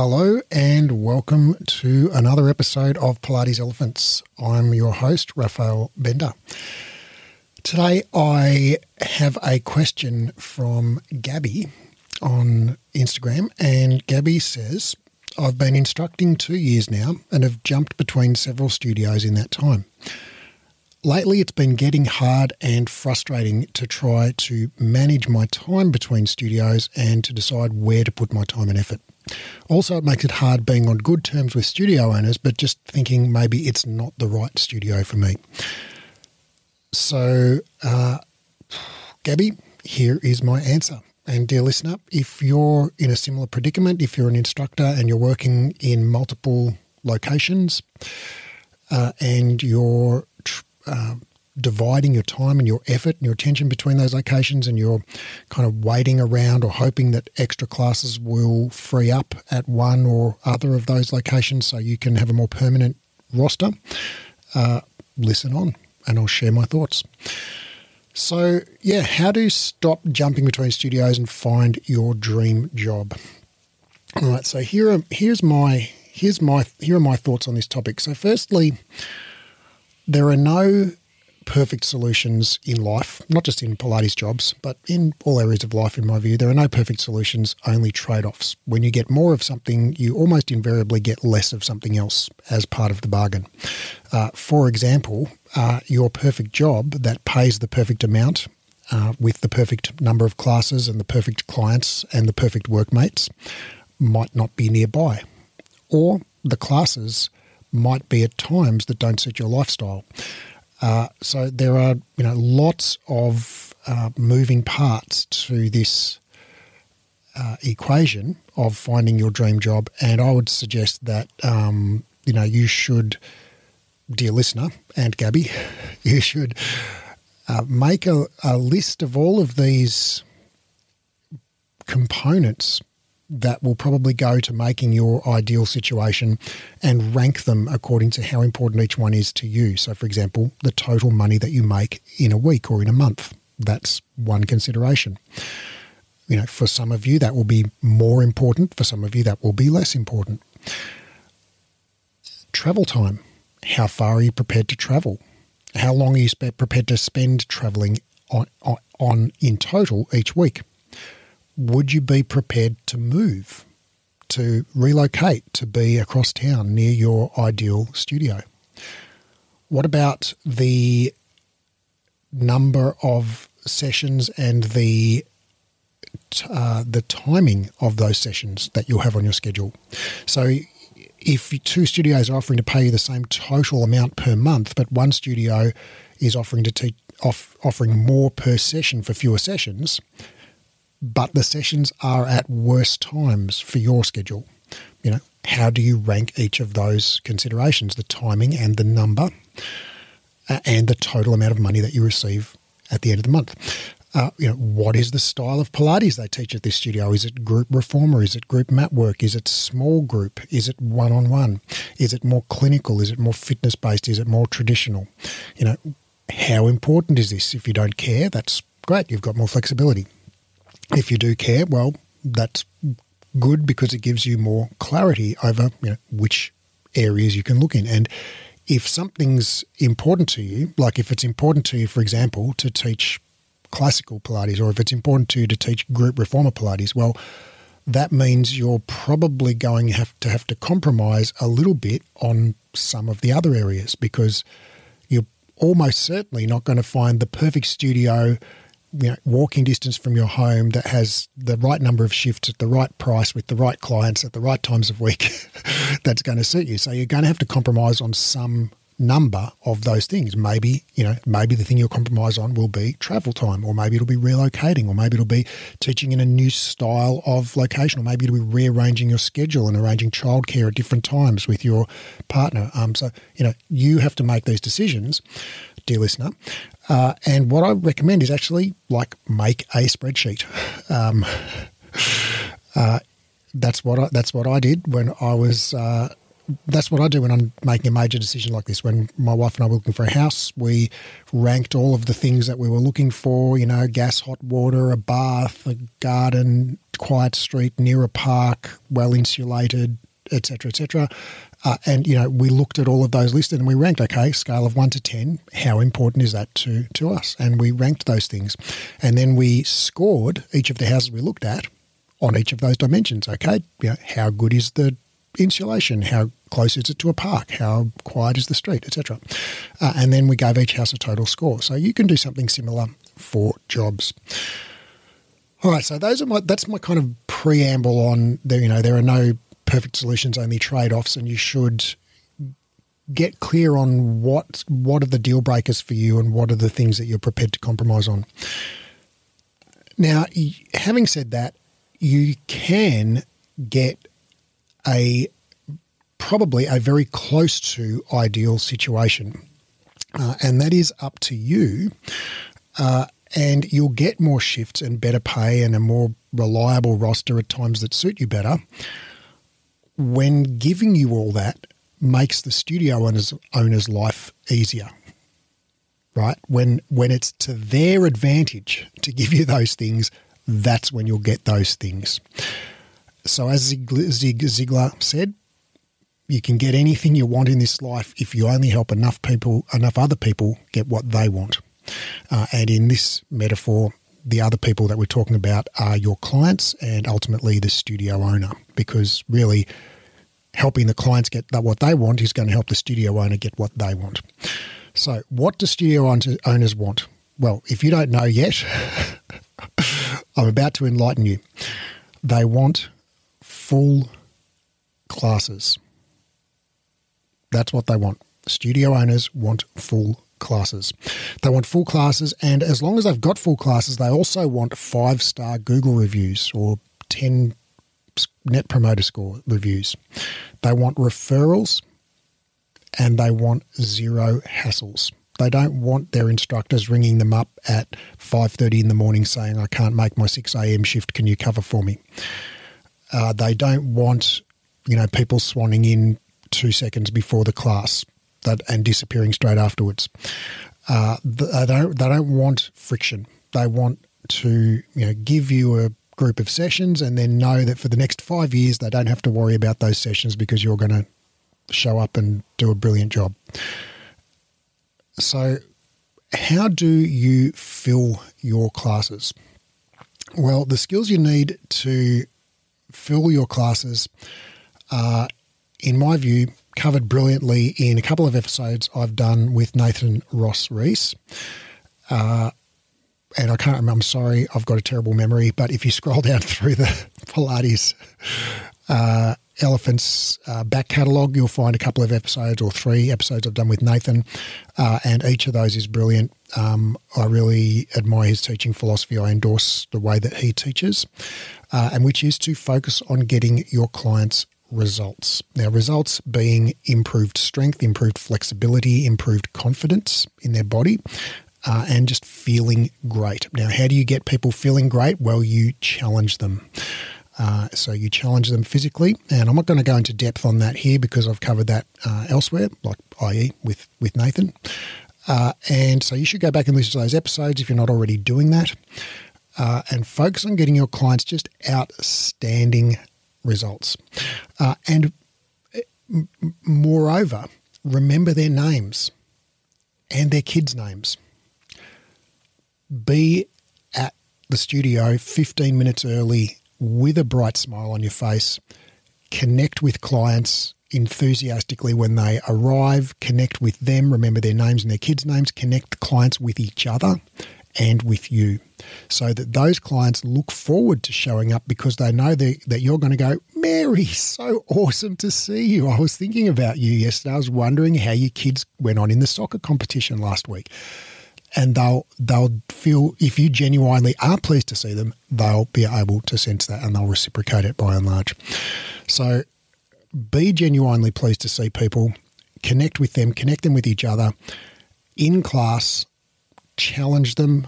Hello and welcome to another episode of Pilates Elephants. I'm your host, Raphael Bender. Today I have a question from Gabby on Instagram, and Gabby says, I've been instructing two years now and have jumped between several studios in that time. Lately, it's been getting hard and frustrating to try to manage my time between studios and to decide where to put my time and effort. Also, it makes it hard being on good terms with studio owners, but just thinking maybe it's not the right studio for me. So, uh, Gabby, here is my answer. And, dear listener, if you're in a similar predicament, if you're an instructor and you're working in multiple locations uh, and you're uh, dividing your time and your effort and your attention between those locations and you're kind of waiting around or hoping that extra classes will free up at one or other of those locations so you can have a more permanent roster, uh, listen on and I'll share my thoughts. So, yeah, how to stop jumping between studios and find your dream job. All right, so here are here's my here's my here are my thoughts on this topic. So, firstly, there are no perfect solutions in life, not just in Pilates jobs, but in all areas of life, in my view. There are no perfect solutions, only trade offs. When you get more of something, you almost invariably get less of something else as part of the bargain. Uh, for example, uh, your perfect job that pays the perfect amount uh, with the perfect number of classes and the perfect clients and the perfect workmates might not be nearby. Or the classes might be at times that don't suit your lifestyle. Uh, so there are you know lots of uh, moving parts to this uh, equation of finding your dream job, and I would suggest that um, you know you should, dear listener and Gabby, you should uh, make a, a list of all of these components that will probably go to making your ideal situation and rank them according to how important each one is to you. So, for example, the total money that you make in a week or in a month. That's one consideration. You know, for some of you, that will be more important. For some of you, that will be less important. Travel time. How far are you prepared to travel? How long are you prepared to spend traveling on, on, on in total each week? Would you be prepared to move, to relocate, to be across town near your ideal studio? What about the number of sessions and the uh, the timing of those sessions that you'll have on your schedule? So, if two studios are offering to pay you the same total amount per month, but one studio is offering to teach, off, offering more per session for fewer sessions, but the sessions are at worse times for your schedule. You know, how do you rank each of those considerations, the timing and the number, uh, and the total amount of money that you receive at the end of the month? Uh, you know, what is the style of Pilates they teach at this studio? Is it group reformer? Is it group mat work? Is it small group? Is it one on one? Is it more clinical? Is it more fitness based? Is it more traditional? You know, how important is this? If you don't care, that's great. You've got more flexibility. If you do care, well, that's good because it gives you more clarity over you know, which areas you can look in. And if something's important to you, like if it's important to you, for example, to teach classical Pilates, or if it's important to you to teach group reformer Pilates, well, that means you're probably going have to have to compromise a little bit on some of the other areas because you're almost certainly not going to find the perfect studio you know, walking distance from your home that has the right number of shifts at the right price with the right clients at the right times of week that's going to suit you. So you're going to have to compromise on some number of those things. Maybe, you know, maybe the thing you'll compromise on will be travel time, or maybe it'll be relocating, or maybe it'll be teaching in a new style of location, or maybe it'll be rearranging your schedule and arranging childcare at different times with your partner. Um, so, you know, you have to make these decisions, dear listener. Uh, and what I recommend is actually like make a spreadsheet. Um, uh, that's what I, that's what I did when I was uh, that's what I do when I'm making a major decision like this. When my wife and I were looking for a house, we ranked all of the things that we were looking for. You know, gas, hot water, a bath, a garden, quiet street near a park, well insulated, etc., etc. Uh, and you know, we looked at all of those listed and we ranked. Okay, scale of one to ten, how important is that to to us? And we ranked those things, and then we scored each of the houses we looked at on each of those dimensions. Okay, you know, how good is the insulation? How close is it to a park? How quiet is the street, etc. Uh, and then we gave each house a total score. So you can do something similar for jobs. All right, so those are my that's my kind of preamble on there. You know, there are no perfect solutions, only trade offs, and you should get clear on what what are the deal breakers for you and what are the things that you're prepared to compromise on. Now, having said that, you can get a probably a very close to ideal situation, uh, and that is up to you. Uh, and you'll get more shifts and better pay and a more reliable roster at times that suit you better. When giving you all that makes the studio owner's, owner's life easier, right? When when it's to their advantage to give you those things, that's when you'll get those things. So, as Zig Ziglar said, you can get anything you want in this life if you only help enough people, enough other people get what they want. Uh, and in this metaphor, the other people that we're talking about are your clients and ultimately the studio owner, because really helping the clients get what they want is going to help the studio owner get what they want. So, what do studio owners want? Well, if you don't know yet, I'm about to enlighten you. They want full classes. That's what they want. Studio owners want full classes. They want full classes, and as long as they've got full classes, they also want five star Google reviews or 10 net promoter score reviews. They want referrals and they want zero hassles. They don't want their instructors ringing them up at 5:30 in the morning saying, "I can't make my 6 a.m. shift. Can you cover for me?" Uh, they don't want, you know, people swanning in two seconds before the class that and disappearing straight afterwards. Uh, they don't they don't want friction. They want to you know give you a group of sessions and then know that for the next five years they don't have to worry about those sessions because you're going to show up and do a brilliant job. So, how do you fill your classes? Well, the skills you need to fill your classes are, in my view, covered brilliantly in a couple of episodes I've done with Nathan Ross Reese. Uh, and I can't remember, I'm sorry, I've got a terrible memory, but if you scroll down through the Pilates uh, Elephants uh, back catalogue, you'll find a couple of episodes or three episodes I've done with Nathan, uh, and each of those is brilliant. Um, I really admire his teaching philosophy. I endorse the way that he teaches, uh, and which is to focus on getting your clients results. Now, results being improved strength, improved flexibility, improved confidence in their body, uh, and just feeling great. Now, how do you get people feeling great? Well, you challenge them. Uh, so you challenge them physically, and I'm not going to go into depth on that here because I've covered that uh, elsewhere, like i.e. with with Nathan. Uh, and so you should go back and listen to those episodes if you're not already doing that, uh, and focus on getting your clients just outstanding results. Uh, and moreover, remember their names and their kids' names. Be at the studio 15 minutes early with a bright smile on your face, connect with clients enthusiastically when they arrive, connect with them, remember their names and their kids' names, connect the clients with each other and with you so that those clients look forward to showing up because they know that, that you're going to go, Mary, so awesome to see you. I was thinking about you yesterday. I was wondering how your kids went on in the soccer competition last week and they'll they'll feel if you genuinely are pleased to see them, they'll be able to sense that and they'll reciprocate it by and large. So be genuinely pleased to see people, connect with them, connect them with each other in class, challenge them,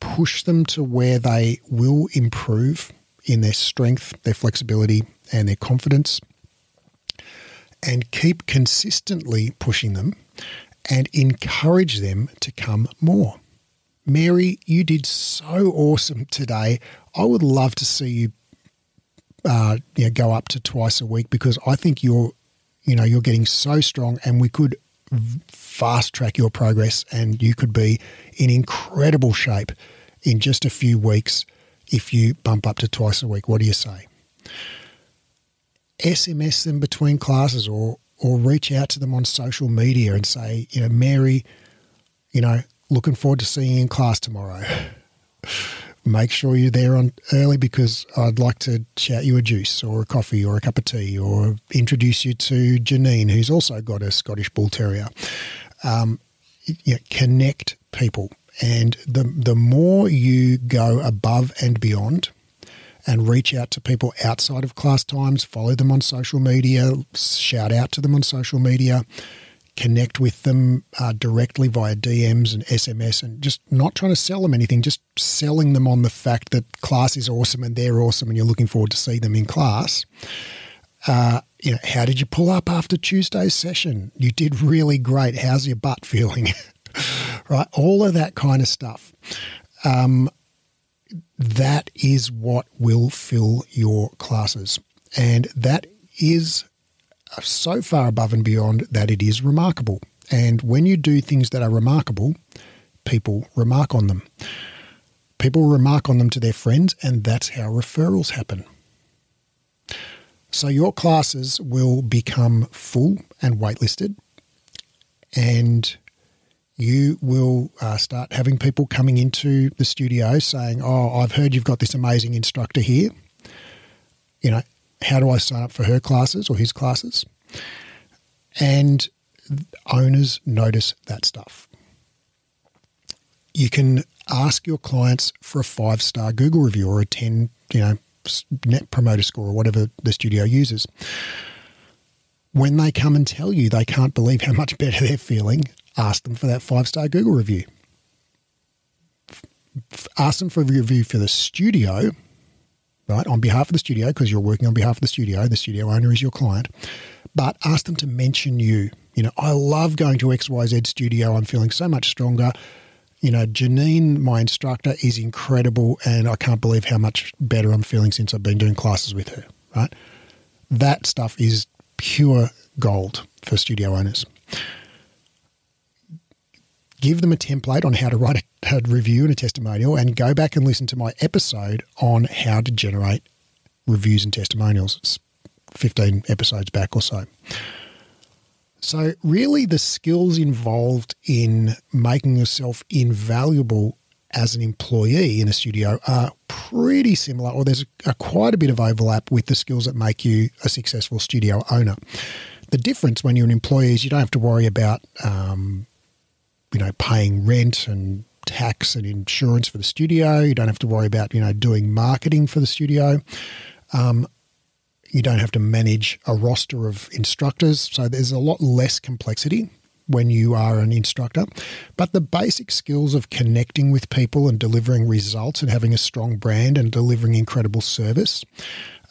push them to where they will improve in their strength, their flexibility, and their confidence. and keep consistently pushing them and encourage them to come more. Mary, you did so awesome today. I would love to see you, uh, you know, go up to twice a week because I think you're, you know, you're getting so strong, and we could fast track your progress, and you could be in incredible shape in just a few weeks if you bump up to twice a week. What do you say? SMS them between classes or or reach out to them on social media and say, you know, Mary, you know, looking forward to seeing you in class tomorrow. Make sure you're there on early because I'd like to shout you a juice or a coffee or a cup of tea or introduce you to Janine, who's also got a Scottish Bull Terrier. Um, you know, connect people, and the the more you go above and beyond and reach out to people outside of class times, follow them on social media, shout out to them on social media, connect with them uh, directly via DMs and SMS, and just not trying to sell them anything, just selling them on the fact that class is awesome and they're awesome and you're looking forward to see them in class. Uh, you know, how did you pull up after Tuesday's session? You did really great. How's your butt feeling? right, all of that kind of stuff. Um, that is what will fill your classes. And that is uh, so far above and beyond that it is remarkable. And when you do things that are remarkable, people remark on them. People remark on them to their friends, and that's how referrals happen. So your classes will become full and waitlisted, and you will uh, start having people coming into the studio saying, "Oh, I've heard you've got this amazing instructor here. You know, how do I sign up for her classes or his classes?" And owners notice that stuff. You can ask your clients for a five star Google review or a ten, you know, net promoter score or whatever the studio uses. When they come and tell you they can't believe how much better they're feeling ask them for that five star Google review. Ask them for a review for the studio, right, on behalf of the studio, because you're working on behalf of the studio. The studio owner is your client. But ask them to mention you. You know, I love going to XYZ studio. I'm feeling so much stronger. You know, Janine, my instructor, is incredible, and I can't believe how much better I'm feeling since I've been doing classes with her, right? That stuff is pure gold for studio owners give them a template on how to write a, a, review and a testimonial, and go back and listen to my episode on how to generate reviews and testimonials. It's 15 episodes back or so. So, really, the skills involved in making yourself invaluable as an employee in a studio are pretty similar, or there's a, a, quite a bit of overlap with the skills that make you a successful studio owner. The difference when you're an employee is you don't have to worry about um, you know, paying rent and tax and insurance for the studio. You don't have to worry about, you know, doing marketing for the studio. Um, you don't have to manage a roster of instructors. So there's a lot less complexity when you are an instructor. But the basic skills of connecting with people and delivering results and having a strong brand and delivering incredible service,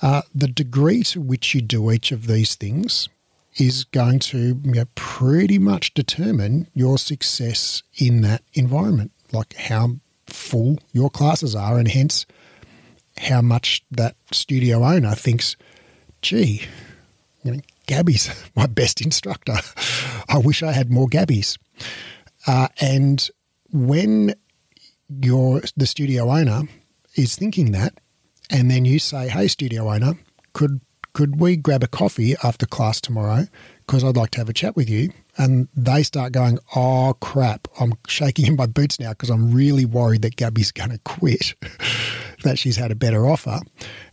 uh, the degree to which you do each of these things is going to you know, pretty much determine your success in that environment, like how full your classes are, and hence how much that studio owner thinks, gee, you know, Gabby's my best instructor. I wish I had more Gabbies. Uh, and when your the studio owner is thinking that, and then you say, "Hey, studio owner, could could we grab a coffee after class tomorrow? Because I'd like to have a chat with you. And they start going, oh, crap, I'm shaking in my boots now because I'm really worried that Gabby's going to quit, that she's had a better offer.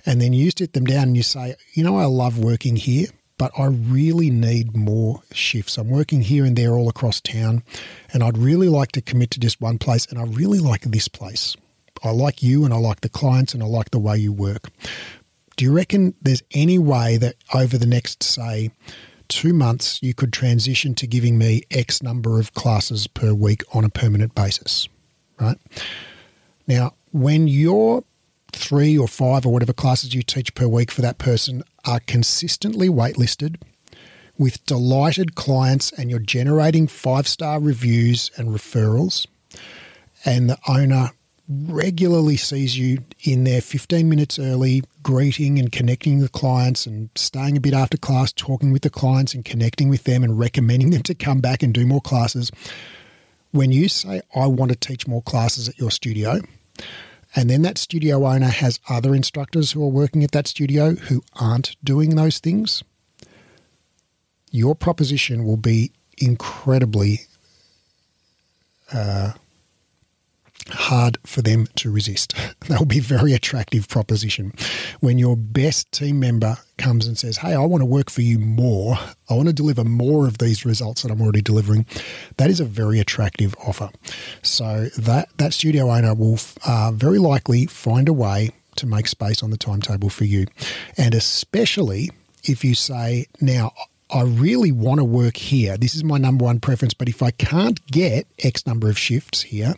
And then you sit them down and you say, you know, I love working here, but I really need more shifts. I'm working here and there all across town, and I'd really like to commit to just one place, and I really like this place. I like you and I like the clients and I like the way you work. Do you reckon there's any way that over the next, say, two months, you could transition to giving me X number of classes per week on a permanent basis? Right? Now, when your three or five or whatever classes you teach per week for that person are consistently waitlisted, with delighted clients and you're generating five star reviews and referrals, and the owner regularly sees you in there 15 minutes early, greeting and connecting with clients and staying a bit after class, talking with the clients and connecting with them and recommending them to come back and do more classes. When you say, I want to teach more classes at your studio, and then that studio owner has other instructors who are working at that studio who aren't doing those things, your proposition will be incredibly uh, hard for them to resist. That will be very attractive proposition. When your best team member comes and says, Hey, I want to work for you more, I want to deliver more of these results that I'm already delivering, that is a very attractive offer. So that, that studio owner will uh, very likely find a way to make space on the timetable for you. And especially if you say, Now, I really want to work here. This is my number one preference. But if I can't get X number of shifts here,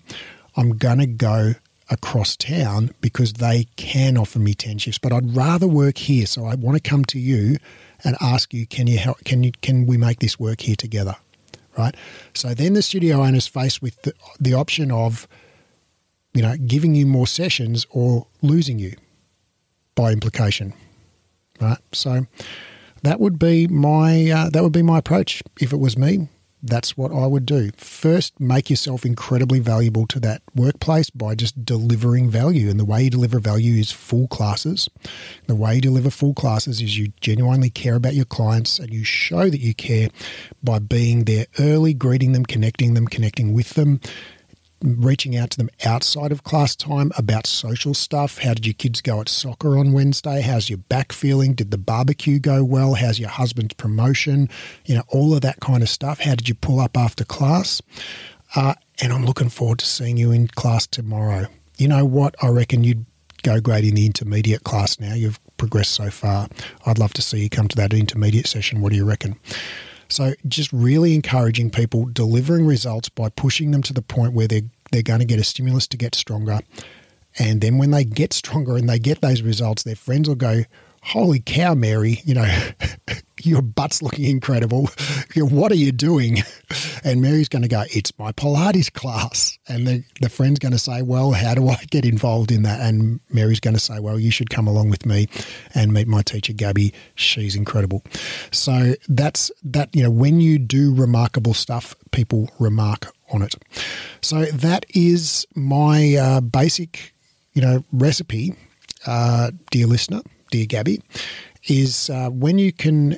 I'm going to go across town because they can offer me 10 shifts, but I'd rather work here. So I want to come to you and ask you, can you help, can you, can we make this work here together? Right. So then the studio owner's faced with the, the option of, you know, giving you more sessions or losing you by implication. Right. So that would be my uh, that would be my approach if it was me. That's what I would do. First, make yourself incredibly valuable to that workplace by just delivering value. And the way you deliver value is full classes. The way you deliver full classes is you genuinely care about your clients and you show that you care by being there early, greeting them, connecting them, connecting with them, reaching out to them outside of class time about social stuff. How did your kids go at soccer on Wednesday? How's your back feeling? Did the barbecue go well? How's your husband's promotion? You know, all of that kind of stuff. How did you pull up after class? Uh, and I'm looking forward to seeing you in class tomorrow. You know what? I reckon you'd go great in the intermediate class now. You've progressed so far. I'd love to see you come to that intermediate session. What do you reckon? So just really encouraging people, delivering results by pushing them to the point where they're they're going to get a stimulus to get stronger. And then when they get stronger and they get those results, their friends will go, Holy cow, Mary, you know, your butt's looking incredible. what are you doing? And Mary's going to go, It's my Pilates class. And the, the friend's going to say, Well, how do I get involved in that? And Mary's going to say, Well, you should come along with me and meet my teacher, Gabby. She's incredible. So that's that, you know, when you do remarkable stuff, people remark on it. So that is my uh, basic, you know, recipe, uh, dear listener, dear Gabby, is uh, when you can,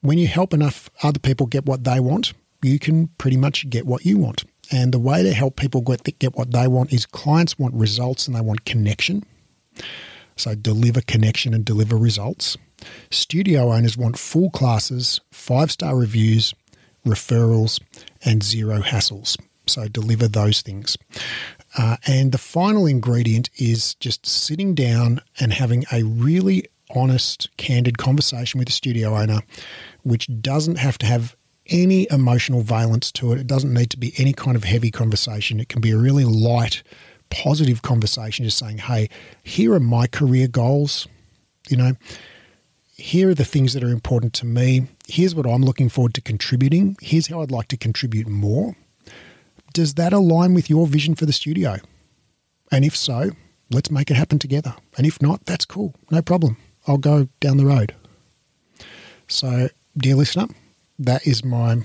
when you help enough other people get what they want, you can pretty much get what you want. And the way to help people get, get what they want is clients want results and they want connection. So deliver connection and deliver results. Studio owners want full classes, five star reviews, referrals, and zero hassles. So deliver those things. Uh, and the final ingredient is just sitting down and having a really honest, candid conversation with the studio owner, which doesn't have to have any emotional valence to it. It doesn't need to be any kind of heavy conversation. It can be a really light, positive conversation, just saying, hey, here are my career goals. You know, here are the things that are important to me. Here's what I'm looking forward to contributing. Here's how I'd like to contribute more does that align with your vision for the studio? And if so, let's make it happen together. And if not, that's cool. No problem. I'll go down the road. So, dear listener, that is my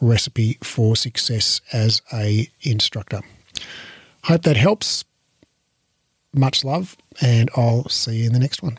recipe for success as a instructor. Hope that helps. Much love, and I'll see you in the next one.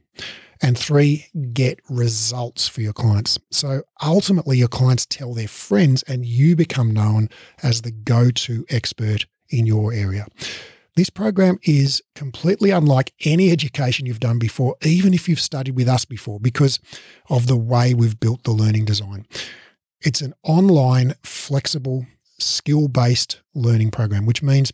And three, get results for your clients. So ultimately, your clients tell their friends, and you become known as the go to expert in your area. This program is completely unlike any education you've done before, even if you've studied with us before, because of the way we've built the learning design. It's an online, flexible, skill based learning program, which means